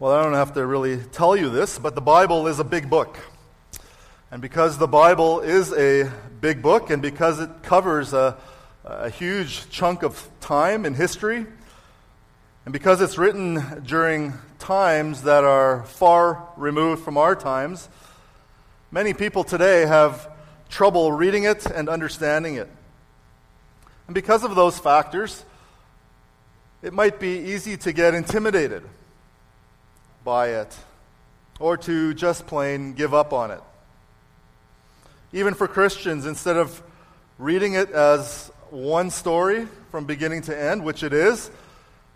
Well, I don't have to really tell you this, but the Bible is a big book. And because the Bible is a big book, and because it covers a, a huge chunk of time in history, and because it's written during times that are far removed from our times, many people today have trouble reading it and understanding it. And because of those factors, it might be easy to get intimidated by it or to just plain give up on it. Even for Christians, instead of reading it as one story from beginning to end, which it is,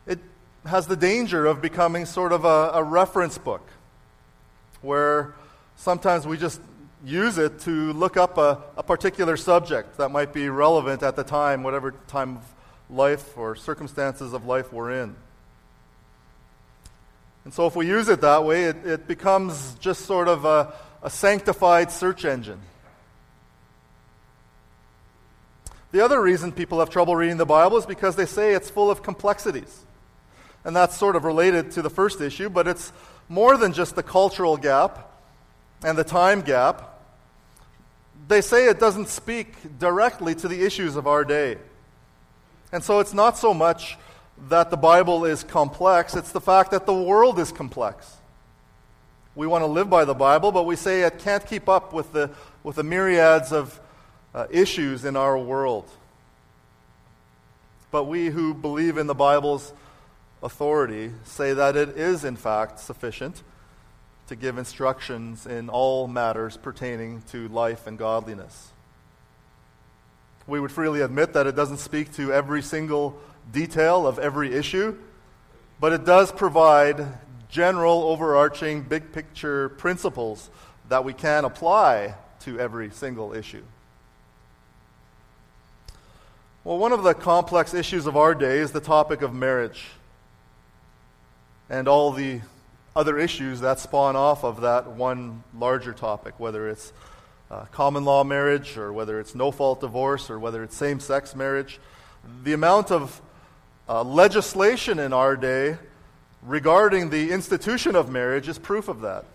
it has the danger of becoming sort of a, a reference book where sometimes we just use it to look up a, a, particular subject that might be relevant at the time, whatever time of life or circumstances of life we're in. And so, if we use it that way, it, it becomes just sort of a, a sanctified search engine. The other reason people have trouble reading the Bible is because they say it's full of complexities. And that's sort of related to the first issue, but it's more than just the cultural gap and the time gap. They say it doesn't speak directly to the issues of our day. And so it's not so much that the Bible is complex, it's the fact that the world is complex. We want to live by the Bible, but we say it can't keep up with the, with the myriads of uh, issues in our world. But we who believe in the Bible's authority say that it is, in fact, sufficient to give instructions in all matters pertaining to life and godliness. We would freely admit that it doesn't speak to every single detail of every issue, but it does provide general, overarching, big picture principles that we can apply to every single issue. Well, one of the complex issues of our day is the topic of marriage and all the other issues that spawn off of that one larger topic, whether it's uh, common law marriage or whether it's no fault divorce or whether it's same sex marriage. The amount of uh, legislation in our day regarding the institution of marriage is proof of that.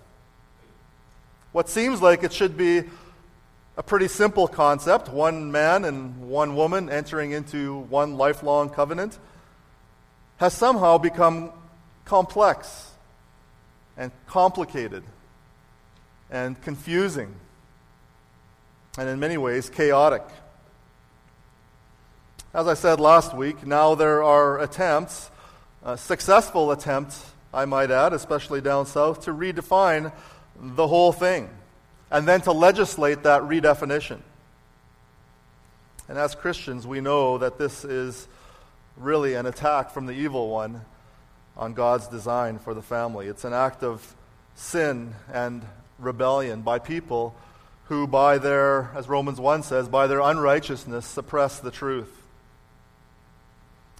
What seems like it should be a pretty simple concept one man and one woman entering into one lifelong covenant has somehow become complex and complicated and confusing and in many ways chaotic. As I said last week, now there are attempts, uh, successful attempts, I might add, especially down south, to redefine the whole thing and then to legislate that redefinition. And as Christians, we know that this is really an attack from the evil one on God's design for the family. It's an act of sin and rebellion by people who, by their, as Romans 1 says, by their unrighteousness suppress the truth.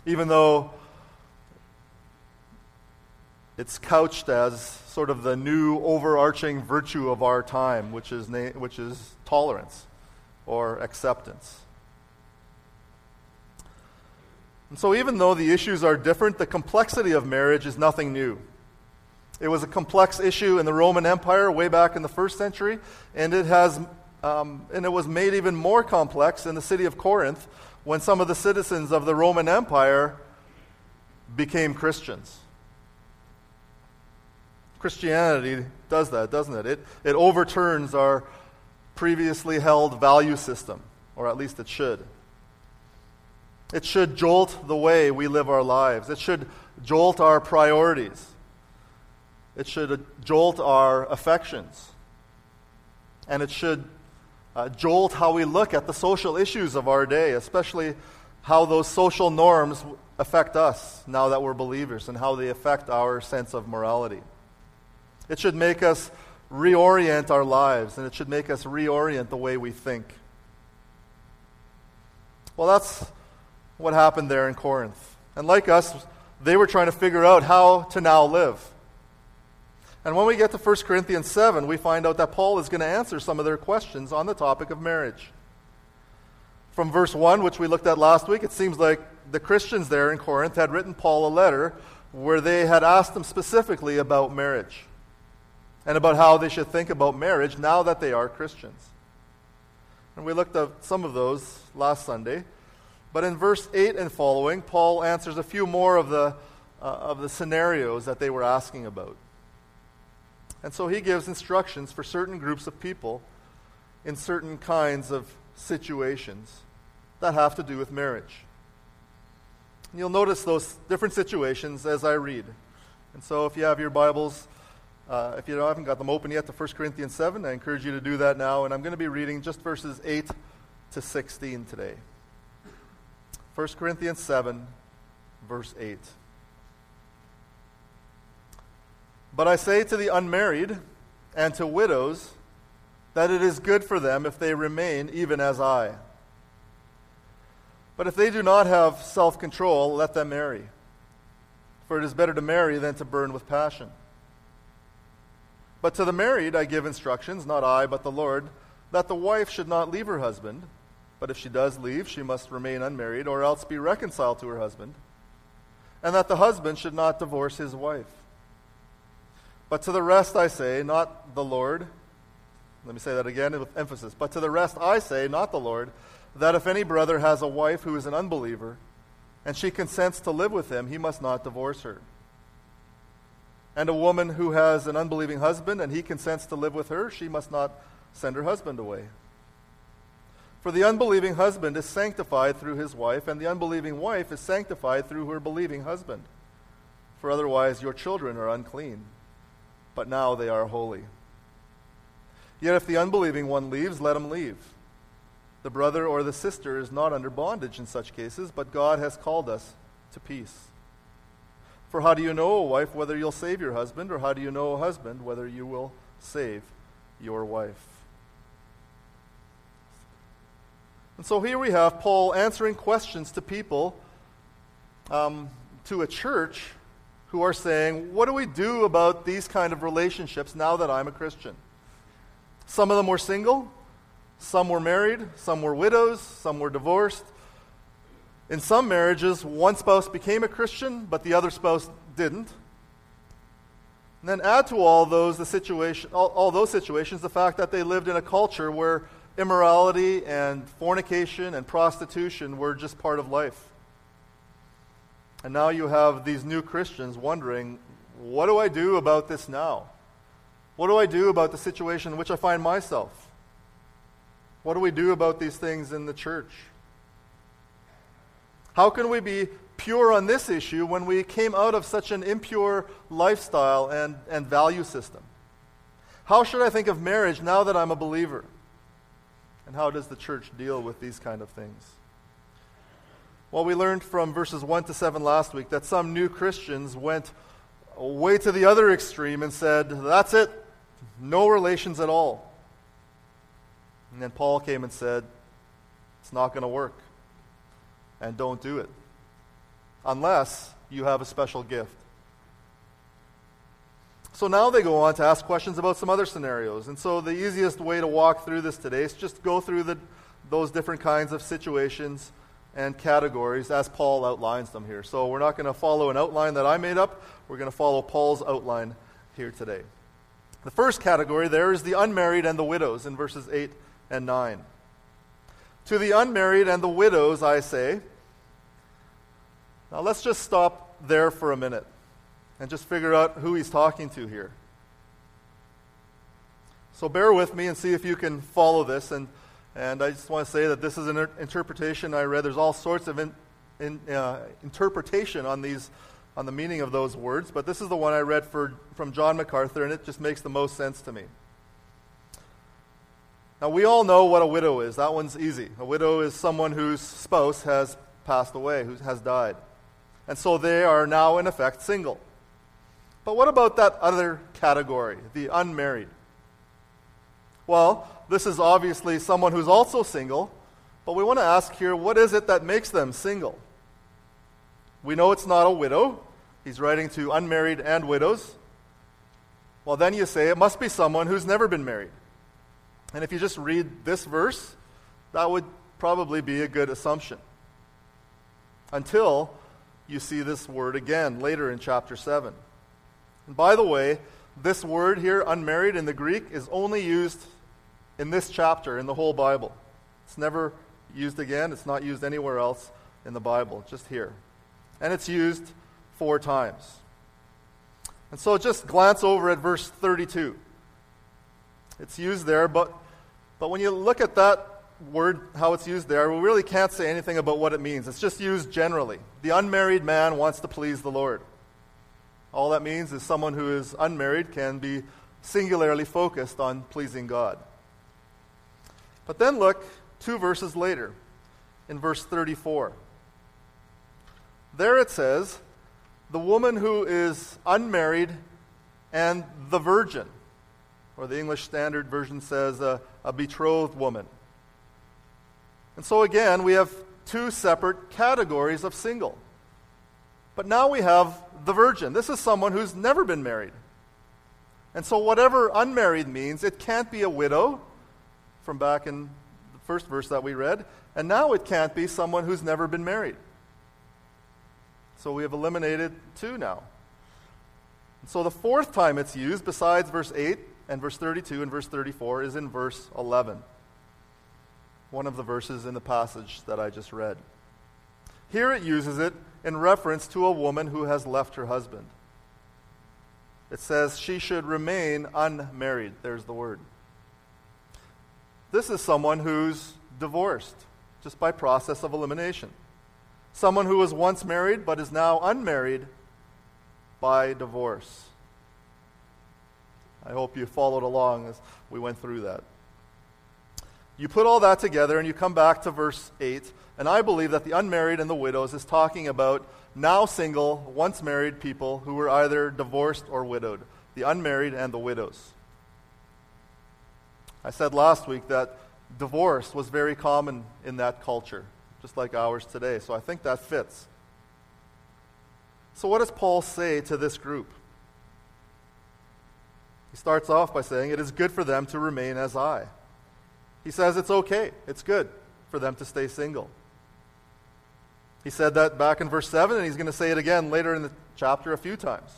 Even though it's couched as sort of the new overarching virtue of our time, which is, na- which is tolerance or acceptance. And so, even though the issues are different, the complexity of marriage is nothing new. It was a complex issue in the Roman Empire way back in the first century, and it, has, um, and it was made even more complex in the city of Corinth when some of the citizens of the Roman Empire became Christians. Christianity does that, doesn't it? It, it overturns our previously held value system, or at least it should. It should jolt the way we live our lives. It should jolt our priorities. It should jolt our affections. And it should uh, jolt how we look at the social issues of our day, especially how those social norms affect us now that we're believers and how they affect our sense of morality. It should make us reorient our lives, and it should make us reorient the way we think. Well, that's what happened there in Corinth. And like us, they were trying to figure out how to now live. And when we get to 1 Corinthians 7, we find out that Paul is going to answer some of their questions on the topic of marriage. From verse 1, which we looked at last week, it seems like the Christians there in Corinth had written Paul a letter where they had asked him specifically about marriage and about how they should think about marriage now that they are Christians. And we looked at some of those last Sunday. But in verse 8 and following, Paul answers a few more of the, uh, of the scenarios that they were asking about. And so he gives instructions for certain groups of people in certain kinds of situations that have to do with marriage. And you'll notice those different situations as I read. And so if you have your Bibles, uh, if you haven't got them open yet to 1 Corinthians 7, I encourage you to do that now. And I'm going to be reading just verses 8 to 16 today. 1 Corinthians 7, verse 8. But I say to the unmarried and to widows that it is good for them if they remain even as I. But if they do not have self control, let them marry. For it is better to marry than to burn with passion. But to the married I give instructions, not I, but the Lord, that the wife should not leave her husband. But if she does leave, she must remain unmarried, or else be reconciled to her husband. And that the husband should not divorce his wife. But to the rest I say, not the Lord. Let me say that again with emphasis. But to the rest I say, not the Lord that if any brother has a wife who is an unbeliever, and she consents to live with him, he must not divorce her. And a woman who has an unbelieving husband, and he consents to live with her, she must not send her husband away. For the unbelieving husband is sanctified through his wife, and the unbelieving wife is sanctified through her believing husband. For otherwise your children are unclean, but now they are holy. Yet if the unbelieving one leaves, let him leave. The brother or the sister is not under bondage in such cases, but God has called us to peace. For how do you know, wife, whether you'll save your husband, or how do you know, husband, whether you will save your wife? And so here we have Paul answering questions to people, um, to a church, who are saying, What do we do about these kind of relationships now that I'm a Christian? Some of them were single, some were married, some were widows, some were divorced. In some marriages, one spouse became a Christian, but the other spouse didn't. And then add to all those the situation, all, all those situations the fact that they lived in a culture where immorality and fornication and prostitution were just part of life. And now you have these new Christians wondering, what do I do about this now? What do I do about the situation in which I find myself? What do we do about these things in the church? How can we be pure on this issue when we came out of such an impure lifestyle and, and value system? How should I think of marriage now that I'm a believer? And how does the church deal with these kind of things? Well, we learned from verses 1 to 7 last week that some new Christians went way to the other extreme and said, That's it, no relations at all. And then Paul came and said, It's not going to work. And don't do it. Unless you have a special gift. So now they go on to ask questions about some other scenarios. And so the easiest way to walk through this today is just go through the, those different kinds of situations and categories as Paul outlines them here. So we're not going to follow an outline that I made up. We're going to follow Paul's outline here today. The first category there is the unmarried and the widows in verses 8 and 9. To the unmarried and the widows, I say, now let's just stop there for a minute and just figure out who he's talking to here. So bear with me and see if you can follow this. And, and I just want to say that this is an interpretation I read. There's all sorts of in, in, uh, interpretation on these on the meaning of those words, but this is the one I read for, from John MacArthur, and it just makes the most sense to me. Now, we all know what a widow is. That one's easy. A widow is someone whose spouse has passed away, who has died. And so they are now, in effect, single. But what about that other category, the unmarried? Well, this is obviously someone who's also single, but we want to ask here what is it that makes them single? We know it's not a widow. He's writing to unmarried and widows. Well, then you say it must be someone who's never been married. And if you just read this verse, that would probably be a good assumption. Until you see this word again later in chapter 7. And by the way, this word here, unmarried, in the Greek, is only used in this chapter in the whole Bible. It's never used again, it's not used anywhere else in the Bible, just here. And it's used four times. And so just glance over at verse 32. It's used there, but, but when you look at that word, how it's used there, we really can't say anything about what it means. It's just used generally. The unmarried man wants to please the Lord. All that means is someone who is unmarried can be singularly focused on pleasing God. But then look two verses later, in verse 34. There it says, the woman who is unmarried and the virgin, or the English Standard Version says a, a betrothed woman. And so again, we have two separate categories of single. But now we have the virgin. This is someone who's never been married. And so, whatever unmarried means, it can't be a widow, from back in the first verse that we read, and now it can't be someone who's never been married. So, we have eliminated two now. So, the fourth time it's used, besides verse 8 and verse 32 and verse 34, is in verse 11 one of the verses in the passage that I just read. Here it uses it in reference to a woman who has left her husband. It says she should remain unmarried. There's the word. This is someone who's divorced just by process of elimination. Someone who was once married but is now unmarried by divorce. I hope you followed along as we went through that. You put all that together and you come back to verse 8, and I believe that the unmarried and the widows is talking about now single, once married people who were either divorced or widowed. The unmarried and the widows. I said last week that divorce was very common in that culture, just like ours today, so I think that fits. So, what does Paul say to this group? He starts off by saying, It is good for them to remain as I. He says it's okay, it's good for them to stay single. He said that back in verse 7, and he's going to say it again later in the chapter a few times.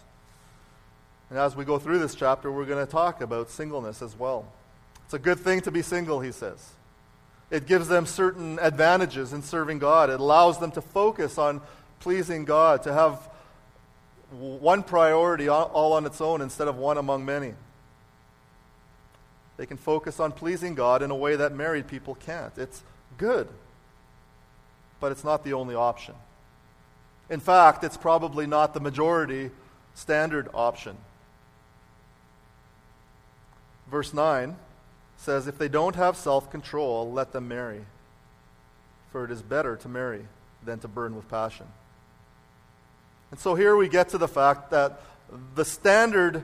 And as we go through this chapter, we're going to talk about singleness as well. It's a good thing to be single, he says. It gives them certain advantages in serving God. It allows them to focus on pleasing God, to have one priority all on its own instead of one among many. They can focus on pleasing God in a way that married people can't. It's good, but it's not the only option. In fact, it's probably not the majority standard option. Verse 9 says, If they don't have self control, let them marry. For it is better to marry than to burn with passion. And so here we get to the fact that the standard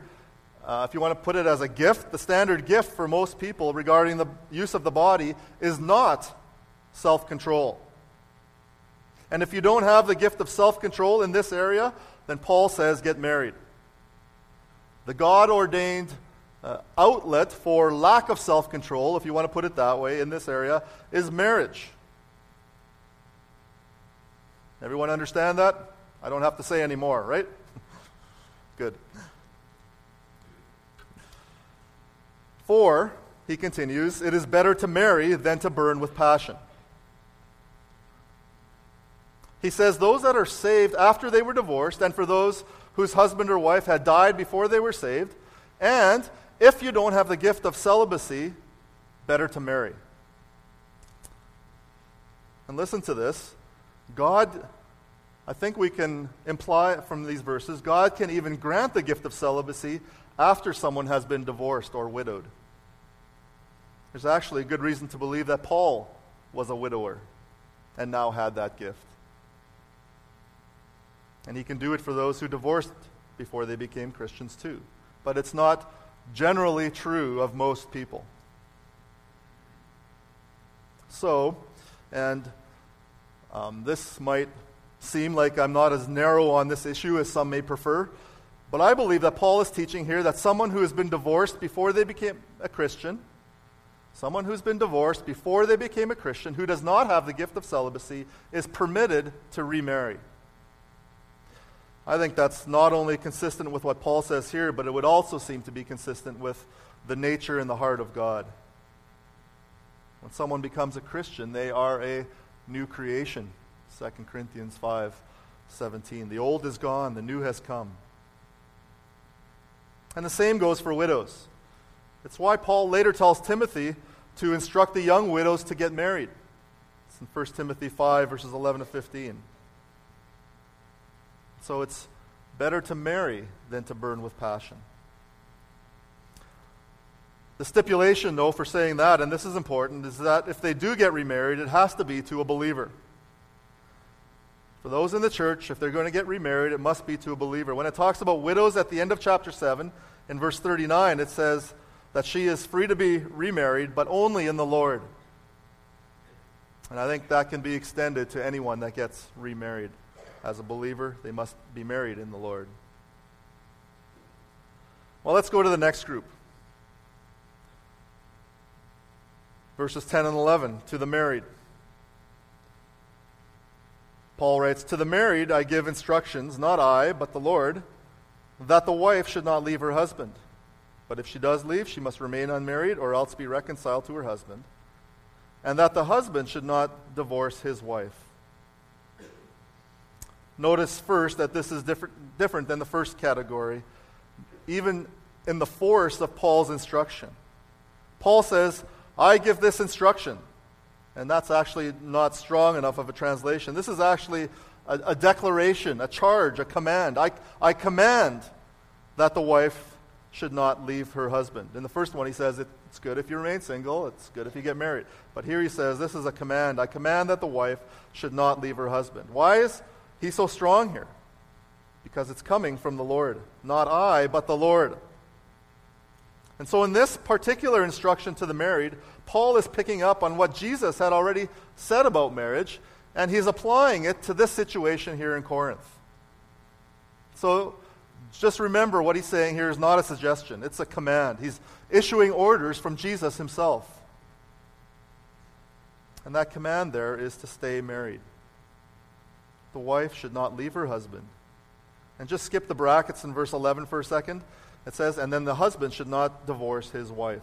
uh, if you want to put it as a gift, the standard gift for most people regarding the use of the body is not self control. And if you don't have the gift of self control in this area, then Paul says get married. The God ordained uh, outlet for lack of self control, if you want to put it that way, in this area, is marriage. Everyone understand that? I don't have to say any more, right? Good. For, he continues, it is better to marry than to burn with passion. He says, Those that are saved after they were divorced, and for those whose husband or wife had died before they were saved, and if you don't have the gift of celibacy, better to marry. And listen to this God, I think we can imply from these verses, God can even grant the gift of celibacy after someone has been divorced or widowed. There's actually a good reason to believe that Paul was a widower and now had that gift. And he can do it for those who divorced before they became Christians too. But it's not generally true of most people. So, and um, this might seem like I'm not as narrow on this issue as some may prefer, but I believe that Paul is teaching here that someone who has been divorced before they became a Christian, someone who's been divorced before they became a Christian, who does not have the gift of celibacy, is permitted to remarry. I think that's not only consistent with what Paul says here, but it would also seem to be consistent with the nature and the heart of God. When someone becomes a Christian, they are a new creation. 2 Corinthians 5 17. The old is gone, the new has come. And the same goes for widows. It's why Paul later tells Timothy to instruct the young widows to get married. It's in 1 Timothy 5, verses 11 to 15. So it's better to marry than to burn with passion. The stipulation, though, for saying that, and this is important, is that if they do get remarried, it has to be to a believer. For those in the church, if they're going to get remarried, it must be to a believer. When it talks about widows at the end of chapter 7, in verse 39, it says that she is free to be remarried, but only in the Lord. And I think that can be extended to anyone that gets remarried. As a believer, they must be married in the Lord. Well, let's go to the next group. Verses 10 and 11 to the married. Paul writes, To the married I give instructions, not I, but the Lord, that the wife should not leave her husband. But if she does leave, she must remain unmarried or else be reconciled to her husband and that the husband should not divorce his wife. Notice first that this is different, different than the first category, even in the force of Paul's instruction. Paul says, I give this instruction. And that's actually not strong enough of a translation. This is actually a, a declaration, a charge, a command. I, I command that the wife should not leave her husband. In the first one, he says it's good if you remain single, it's good if you get married. But here he says this is a command. I command that the wife should not leave her husband. Why is he so strong here? Because it's coming from the Lord. Not I, but the Lord. And so, in this particular instruction to the married, Paul is picking up on what Jesus had already said about marriage, and he's applying it to this situation here in Corinth. So, just remember what he's saying here is not a suggestion, it's a command. He's issuing orders from Jesus himself. And that command there is to stay married. The wife should not leave her husband. And just skip the brackets in verse 11 for a second. It says, and then the husband should not divorce his wife.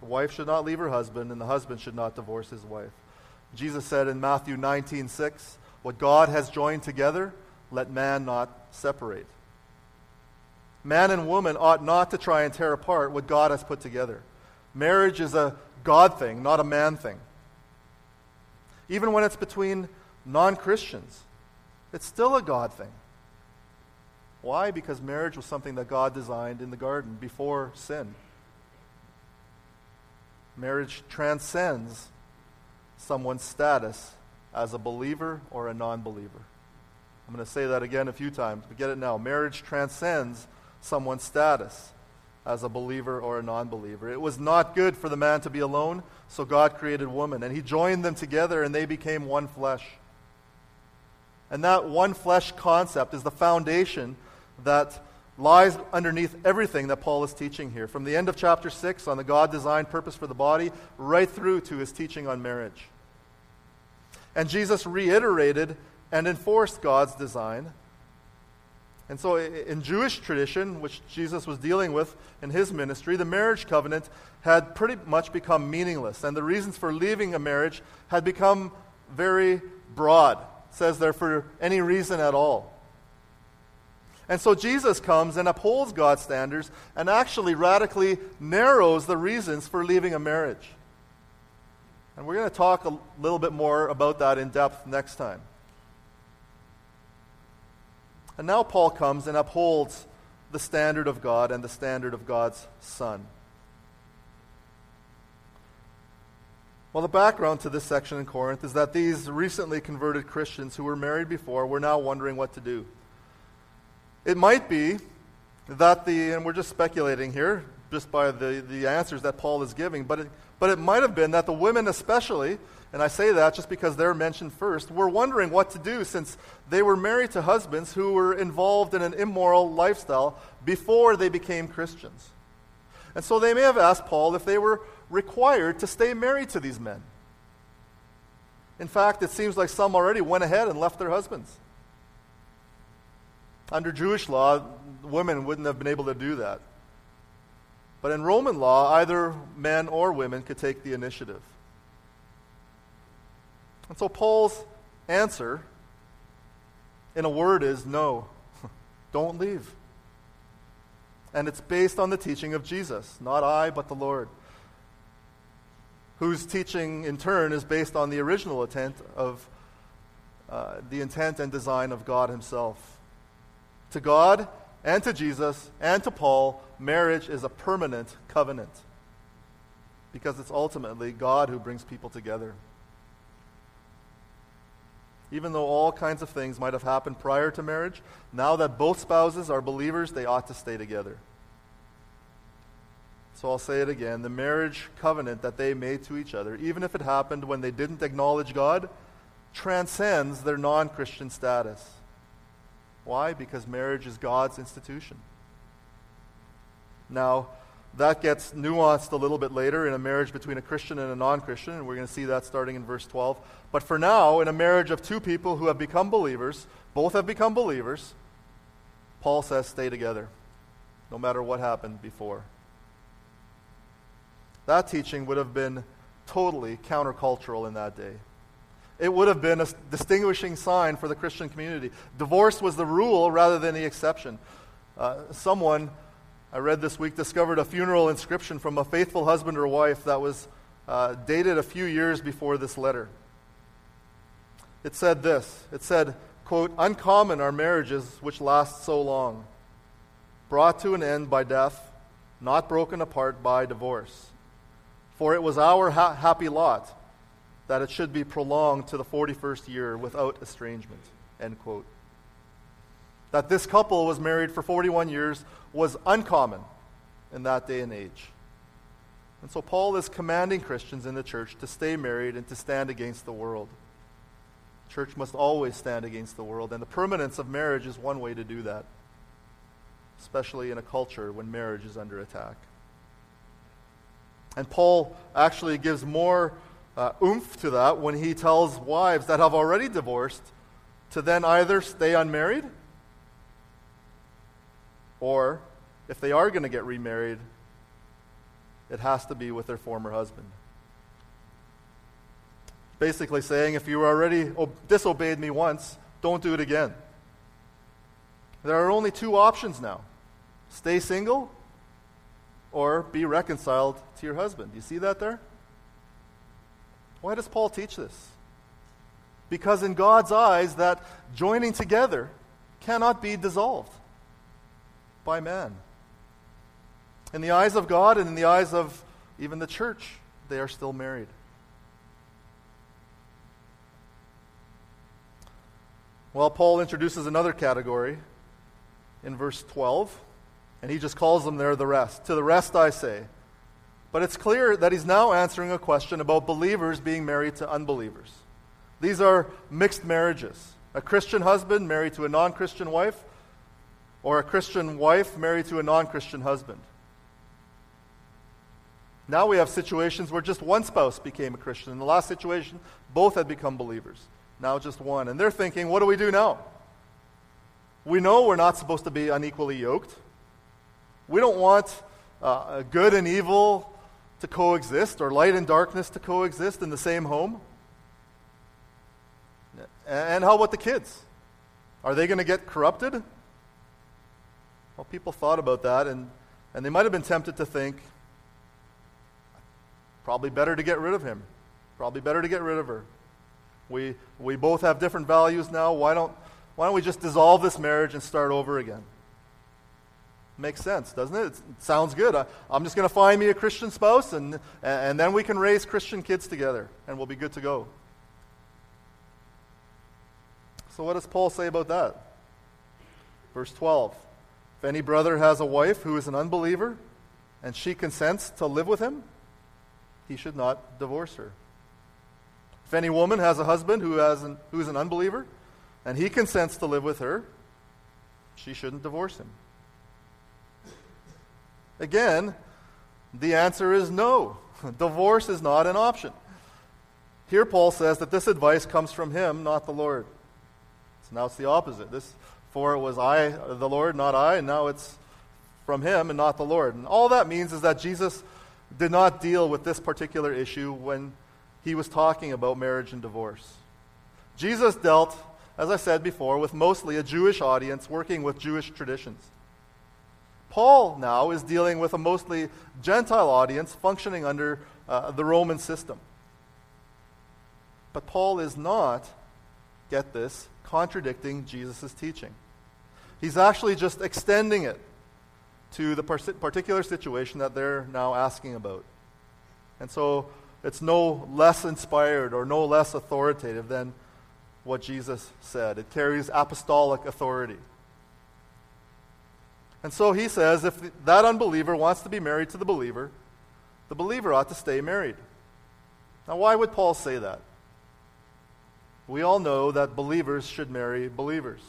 The wife should not leave her husband, and the husband should not divorce his wife. Jesus said in Matthew 19, 6, What God has joined together, let man not separate. Man and woman ought not to try and tear apart what God has put together. Marriage is a God thing, not a man thing. Even when it's between non Christians, it's still a God thing. Why? Because marriage was something that God designed in the garden before sin. Marriage transcends someone's status as a believer or a non believer. I'm going to say that again a few times, but get it now. Marriage transcends someone's status as a believer or a non believer. It was not good for the man to be alone, so God created woman, and he joined them together, and they became one flesh. And that one flesh concept is the foundation that lies underneath everything that Paul is teaching here, from the end of chapter 6 on the God designed purpose for the body, right through to his teaching on marriage. And Jesus reiterated and enforced God's design. And so, in Jewish tradition, which Jesus was dealing with in his ministry, the marriage covenant had pretty much become meaningless. And the reasons for leaving a marriage had become very broad. Says there, for any reason at all. And so Jesus comes and upholds God's standards and actually radically narrows the reasons for leaving a marriage. And we're going to talk a little bit more about that in depth next time. And now Paul comes and upholds the standard of God and the standard of God's Son. Well, the background to this section in Corinth is that these recently converted Christians who were married before were now wondering what to do. It might be that the, and we're just speculating here, just by the, the answers that Paul is giving, but it, but it might have been that the women, especially, and I say that just because they're mentioned first, were wondering what to do since they were married to husbands who were involved in an immoral lifestyle before they became Christians. And so they may have asked Paul if they were required to stay married to these men. In fact, it seems like some already went ahead and left their husbands. Under Jewish law, women wouldn't have been able to do that. But in Roman law, either men or women could take the initiative. And so Paul's answer, in a word, is no, don't leave. And it's based on the teaching of Jesus, not I, but the Lord, whose teaching, in turn, is based on the original intent of uh, the intent and design of God Himself. To God and to Jesus and to Paul, marriage is a permanent covenant because it's ultimately God who brings people together. Even though all kinds of things might have happened prior to marriage, now that both spouses are believers, they ought to stay together. So I'll say it again the marriage covenant that they made to each other, even if it happened when they didn't acknowledge God, transcends their non Christian status. Why? Because marriage is God's institution. Now, that gets nuanced a little bit later in a marriage between a Christian and a non Christian, and we're going to see that starting in verse 12. But for now, in a marriage of two people who have become believers, both have become believers, Paul says stay together, no matter what happened before. That teaching would have been totally countercultural in that day. It would have been a distinguishing sign for the Christian community. Divorce was the rule rather than the exception. Uh, someone I read this week discovered a funeral inscription from a faithful husband or wife that was uh, dated a few years before this letter. It said this it said, quote, Uncommon are marriages which last so long, brought to an end by death, not broken apart by divorce. For it was our ha- happy lot that it should be prolonged to the 41st year without estrangement. End quote that this couple was married for 41 years was uncommon in that day and age. And so Paul is commanding Christians in the church to stay married and to stand against the world. Church must always stand against the world, and the permanence of marriage is one way to do that, especially in a culture when marriage is under attack. And Paul actually gives more uh, oomph to that when he tells wives that have already divorced to then either stay unmarried or if they are going to get remarried, it has to be with their former husband. Basically, saying, if you already disobeyed me once, don't do it again. There are only two options now stay single or be reconciled to your husband. Do you see that there? Why does Paul teach this? Because in God's eyes, that joining together cannot be dissolved by man. In the eyes of God and in the eyes of even the church, they are still married. Well, Paul introduces another category in verse 12, and he just calls them there the rest. To the rest I say. But it's clear that he's now answering a question about believers being married to unbelievers. These are mixed marriages. A Christian husband married to a non Christian wife, or a Christian wife married to a non Christian husband. Now we have situations where just one spouse became a Christian. In the last situation, both had become believers. Now just one. And they're thinking, what do we do now? We know we're not supposed to be unequally yoked. We don't want uh, good and evil to coexist or light and darkness to coexist in the same home. And how about the kids? Are they going to get corrupted? Well, people thought about that, and, and they might have been tempted to think, probably better to get rid of him. Probably better to get rid of her. We, we both have different values now. Why don't, why don't we just dissolve this marriage and start over again? Makes sense, doesn't it? It sounds good. I, am just going to find me a Christian spouse, and, and then we can raise Christian kids together, and we'll be good to go. So, what does Paul say about that? Verse 12. If any brother has a wife who is an unbeliever and she consents to live with him, he should not divorce her. If any woman has a husband who, has an, who is an unbeliever and he consents to live with her, she shouldn't divorce him. Again, the answer is no. Divorce is not an option. Here, Paul says that this advice comes from him, not the Lord. So now it's the opposite. This For it was I, the Lord, not I, and now it's from him and not the Lord. And all that means is that Jesus did not deal with this particular issue when he was talking about marriage and divorce. Jesus dealt, as I said before, with mostly a Jewish audience working with Jewish traditions. Paul now is dealing with a mostly Gentile audience functioning under uh, the Roman system. But Paul is not, get this, contradicting Jesus' teaching. He's actually just extending it to the particular situation that they're now asking about. And so it's no less inspired or no less authoritative than what Jesus said. It carries apostolic authority. And so he says if that unbeliever wants to be married to the believer, the believer ought to stay married. Now, why would Paul say that? We all know that believers should marry believers.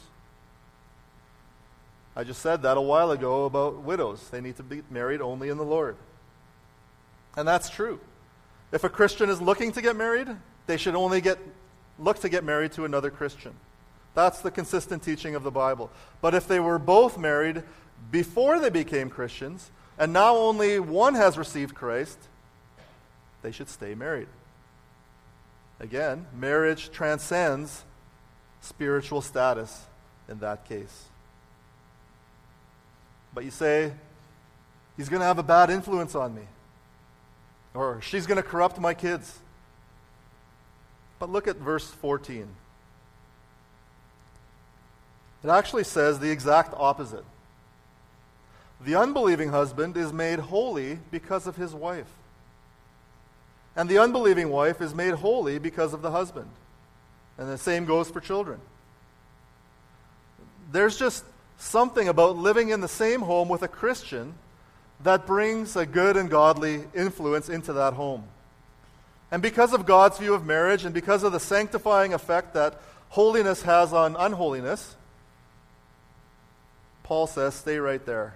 I just said that a while ago about widows. They need to be married only in the Lord. And that's true. If a Christian is looking to get married, they should only get, look to get married to another Christian. That's the consistent teaching of the Bible. But if they were both married before they became Christians, and now only one has received Christ, they should stay married. Again, marriage transcends spiritual status in that case. But you say, he's going to have a bad influence on me, or she's going to corrupt my kids. But look at verse 14. It actually says the exact opposite. The unbelieving husband is made holy because of his wife. And the unbelieving wife is made holy because of the husband. And the same goes for children. There's just something about living in the same home with a Christian that brings a good and godly influence into that home. And because of God's view of marriage and because of the sanctifying effect that holiness has on unholiness, Paul says, stay right there.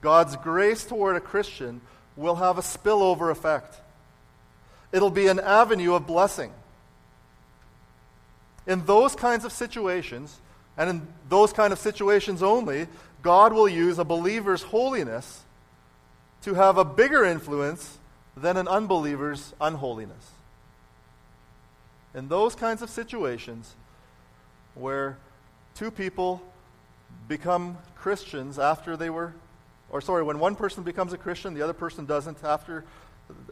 God's grace toward a Christian will have a spillover effect. It'll be an avenue of blessing. In those kinds of situations, and in those kind of situations only, God will use a believer's holiness to have a bigger influence than an unbeliever's unholiness. In those kinds of situations where two people become Christians after they were or sorry, when one person becomes a Christian, the other person doesn't after,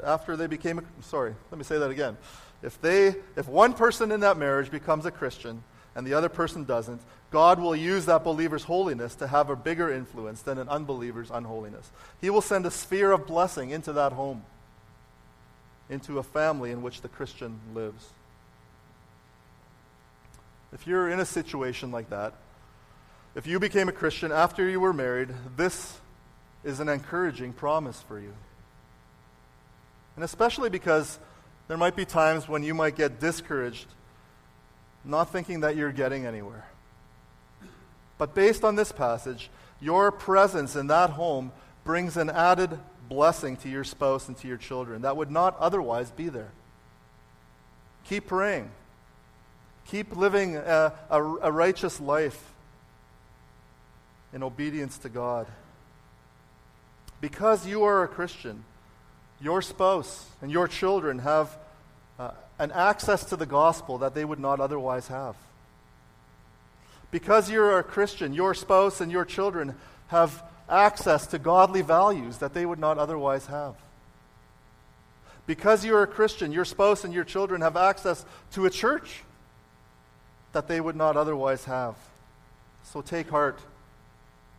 after they became a, sorry, let me say that again. If they, if one person in that marriage becomes a Christian and the other person doesn't, God will use that believer's holiness to have a bigger influence than an unbeliever's unholiness. He will send a sphere of blessing into that home, into a family in which the Christian lives. If you're in a situation like that, if you became a Christian after you were married, this is an encouraging promise for you. And especially because there might be times when you might get discouraged, not thinking that you're getting anywhere. But based on this passage, your presence in that home brings an added blessing to your spouse and to your children that would not otherwise be there. Keep praying. Keep living a, a, a righteous life in obedience to God. Because you are a Christian, your spouse and your children have uh, an access to the gospel that they would not otherwise have. Because you're a Christian, your spouse and your children have access to godly values that they would not otherwise have. Because you're a Christian, your spouse and your children have access to a church that they would not otherwise have. So take heart.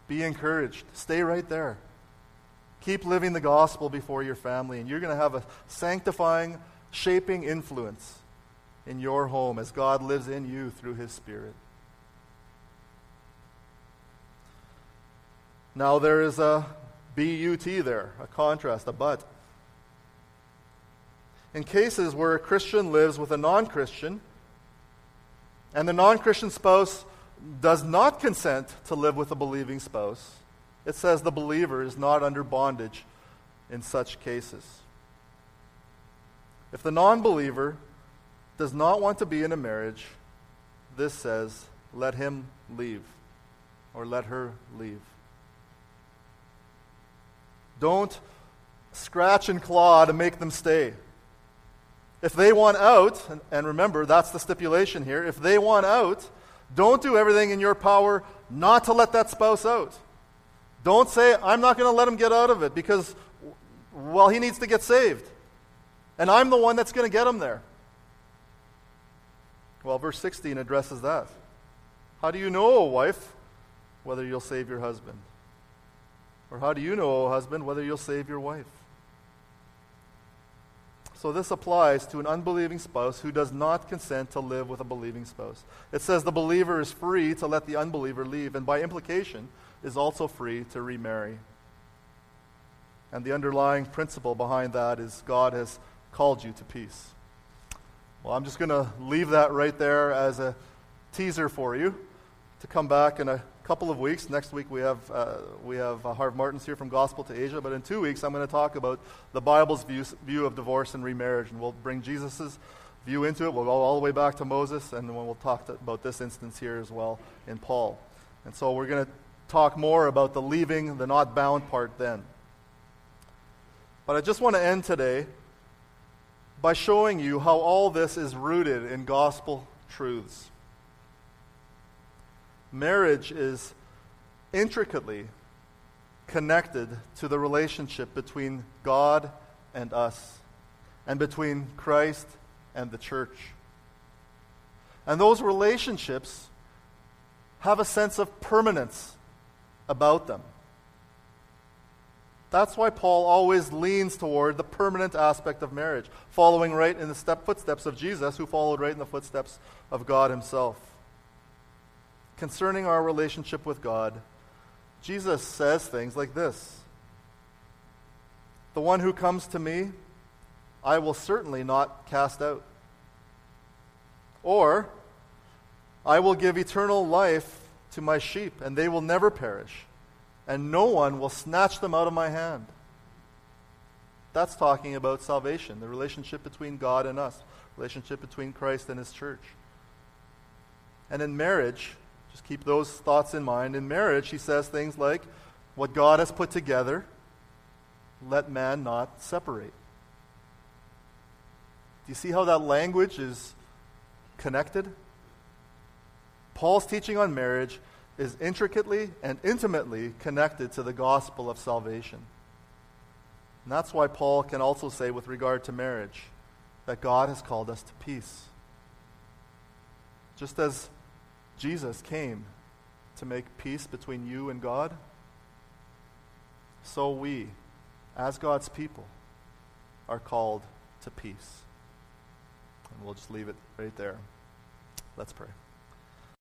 Be encouraged. Stay right there. Keep living the gospel before your family, and you're going to have a sanctifying, shaping influence in your home as God lives in you through his Spirit. Now, there is a BUT there, a contrast, a but. In cases where a Christian lives with a non Christian, and the non Christian spouse does not consent to live with a believing spouse, it says the believer is not under bondage in such cases. If the non believer does not want to be in a marriage, this says let him leave or let her leave. Don't scratch and claw to make them stay. If they want out, and, remember, that's the stipulation here, if they want out, don't do everything in your power not to let that spouse out. Don't say, I'm not going to let him get out of it because, well, he needs to get saved. And I'm the one that's going to get him there. Well, verse 16 addresses that. How do you know, wife, whether you'll save your husband? Or how do you know, husband, whether you'll save your wife? So this applies to an unbelieving spouse who does not consent to live with a believing spouse. It says the believer is free to let the unbeliever leave, and by implication, is also free to remarry. And the underlying principle behind that is God has called you to peace. Well, I'm just going to leave that right there as a teaser for you to come back in a couple of weeks. Next week we have, uh, we have uh, Harv Martins here from Gospel to Asia, but in two weeks I'm going to talk about the Bible's view, view of divorce and remarriage, and we'll bring Jesus' view into it. We'll go all the way back to Moses, and then we'll talk to, about this instance here as well in Paul. And so we're going to talk more about the leaving, the not bound part then. But I just want to end today by showing you how all this is rooted in gospel truths. Marriage is intricately connected to the relationship between God and us, and between Christ and the church. And those relationships have a sense of permanence about them. That's why Paul always leans toward the permanent aspect of marriage, following right in the step, footsteps of Jesus, who followed right in the footsteps of God himself concerning our relationship with God, Jesus says things like this The one who comes to me, I will certainly not cast out. Or, I will give eternal life to my sheep, and they will never perish, and no one will snatch them out of my hand. That's talking about salvation, the relationship between God and us, relationship between Christ and his church. And in marriage, just keep those thoughts in mind. In marriage, he says things like, What God has put together, let man not separate. Do you see how that language is connected? Paul's teaching on marriage is intricately and intimately connected to the gospel of salvation. And that's why Paul can also say, with regard to marriage, that God has called us to peace. Just as Jesus came to make peace between you and God, so we, as God's people, are called to peace. And we'll just leave it right there. Let's pray.